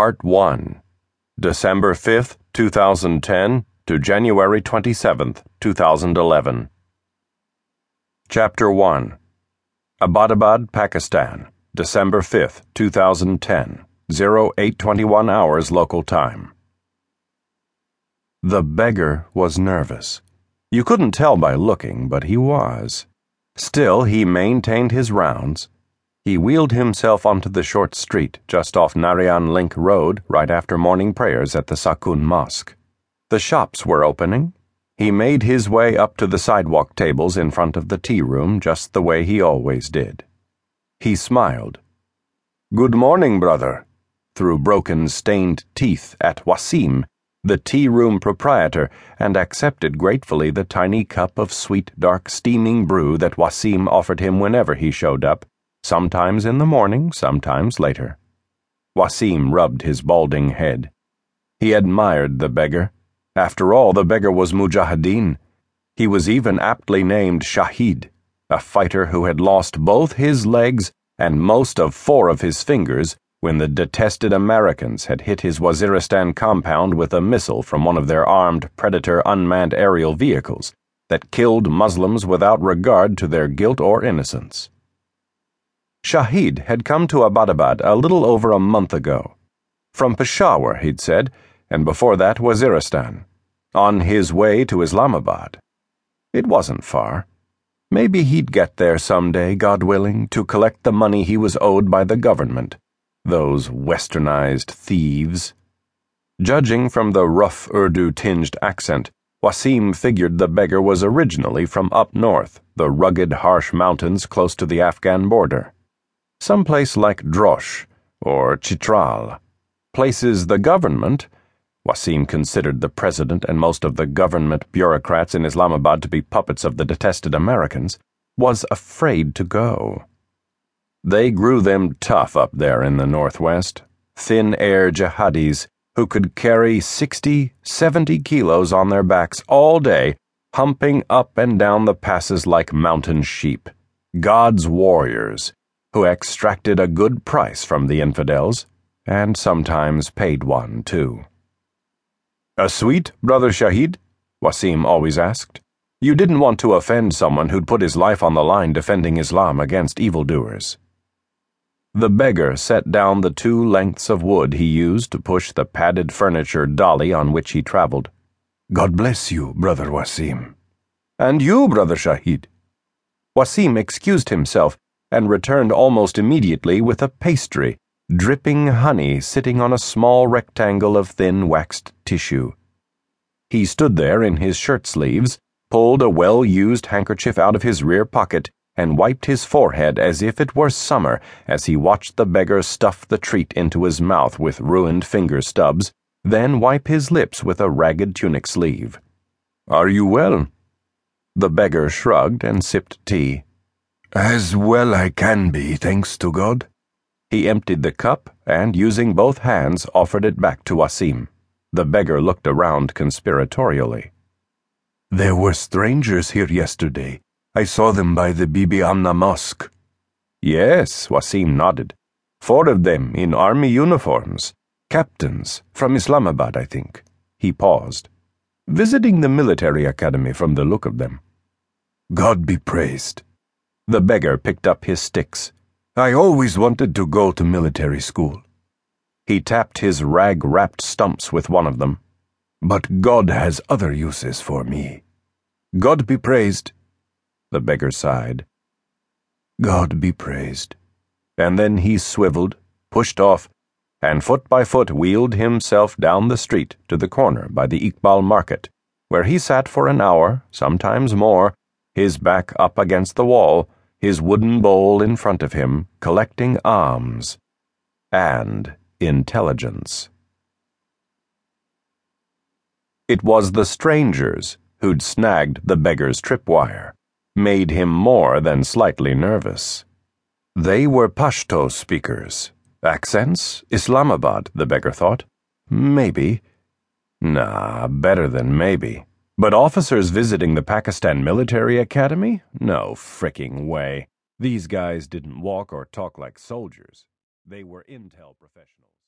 Part 1 December 5th, 2010 to January 27th, 2011. Chapter 1 Abbottabad, Pakistan, December 5th, 2010, 0821 hours local time. The beggar was nervous. You couldn't tell by looking, but he was. Still, he maintained his rounds he wheeled himself onto the short street just off Narayan Link Road right after morning prayers at the Sakun Mosque. The shops were opening. He made his way up to the sidewalk tables in front of the tea room just the way he always did. He smiled. Good morning, brother, through broken, stained teeth at Wasim, the tea room proprietor, and accepted gratefully the tiny cup of sweet, dark, steaming brew that Wasim offered him whenever he showed up sometimes in the morning, sometimes later. Wasim rubbed his balding head. He admired the beggar. After all, the beggar was Mujahideen. He was even aptly named Shahid, a fighter who had lost both his legs and most of four of his fingers when the detested Americans had hit his Waziristan compound with a missile from one of their armed Predator unmanned aerial vehicles that killed Muslims without regard to their guilt or innocence. Shahid had come to Abbottabad a little over a month ago. From Peshawar, he'd said, and before that Waziristan. On his way to Islamabad. It wasn't far. Maybe he'd get there someday, God willing, to collect the money he was owed by the government. Those westernized thieves. Judging from the rough Urdu tinged accent, Wasim figured the beggar was originally from up north, the rugged, harsh mountains close to the Afghan border someplace like Drosh or Chitral, places the government, Wasim considered the president and most of the government bureaucrats in Islamabad to be puppets of the detested Americans, was afraid to go. They grew them tough up there in the Northwest, thin air jihadis who could carry 60, 70 kilos on their backs all day, humping up and down the passes like mountain sheep. God's warriors who extracted a good price from the infidels, and sometimes paid one, too. A sweet, Brother Shahid? Wasim always asked. You didn't want to offend someone who'd put his life on the line defending Islam against evildoers. The beggar set down the two lengths of wood he used to push the padded furniture dolly on which he traveled. God bless you, Brother Wasim. And you, Brother Shahid. Wasim excused himself and returned almost immediately with a pastry, dripping honey sitting on a small rectangle of thin waxed tissue. He stood there in his shirt sleeves, pulled a well used handkerchief out of his rear pocket, and wiped his forehead as if it were summer as he watched the beggar stuff the treat into his mouth with ruined finger stubs, then wipe his lips with a ragged tunic sleeve. Are you well? The beggar shrugged and sipped tea. As well I can be, thanks to God. He emptied the cup and, using both hands, offered it back to Wasim. The beggar looked around conspiratorially. There were strangers here yesterday. I saw them by the Bibi Amna Mosque. Yes, Wasim nodded. Four of them in army uniforms. Captains, from Islamabad, I think. He paused. Visiting the military academy from the look of them. God be praised. The beggar picked up his sticks. I always wanted to go to military school. He tapped his rag wrapped stumps with one of them. But God has other uses for me. God be praised. The beggar sighed. God be praised. And then he swiveled, pushed off, and foot by foot wheeled himself down the street to the corner by the Iqbal market, where he sat for an hour, sometimes more, his back up against the wall his wooden bowl in front of him, collecting alms and intelligence. It was the strangers who'd snagged the beggar's tripwire, made him more than slightly nervous. They were Pashto speakers. Accents? Islamabad, the beggar thought. Maybe. Nah, better than maybe. But officers visiting the Pakistan Military Academy? No fricking way. These guys didn't walk or talk like soldiers. They were intel professionals.